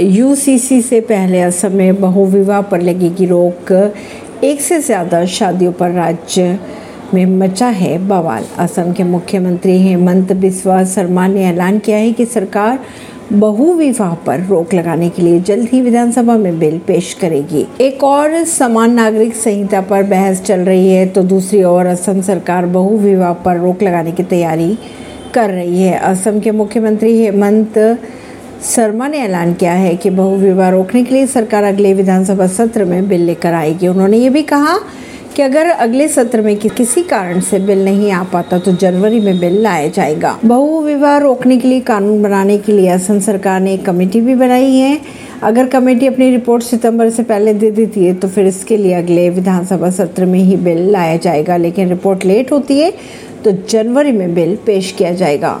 UCC से पहले असम में बहुविवाह पर लगेगी रोक एक से ज़्यादा शादियों पर राज्य में मचा है बवाल। असम के मुख्यमंत्री हेमंत बिस्वा शर्मा ने ऐलान किया है कि सरकार बहुविवाह पर रोक लगाने के लिए जल्द ही विधानसभा में बिल पेश करेगी। एक और समान नागरिक संहिता पर बहस चल रही है तो दूसरी ओर असम सरकार बहुविवाह पर रोक लगाने की तैयारी कर रही है। असम के मुख्यमंत्री हेमंत शर्मा ने ऐलान किया है कि बहुविवाह रोकने के लिए सरकार अगले विधानसभा सत्र में बिल लेकर आएगी। उन्होंने ये भी कहा कि अगर अगले सत्र में कि, किसी कारण से बिल नहीं आ पाता तो जनवरी में बिल लाया जाएगा। बहुविवाह रोकने के लिए कानून बनाने के लिए असम सरकार ने एक कमेटी भी बनाई है। अगर कमेटी अपनी रिपोर्ट सितंबर से पहले दे देती है तो फिर इसके लिए अगले विधानसभा सत्र में ही बिल लाया जाएगा। लेकिन रिपोर्ट लेट होती है तो जनवरी में बिल पेश किया जाएगा।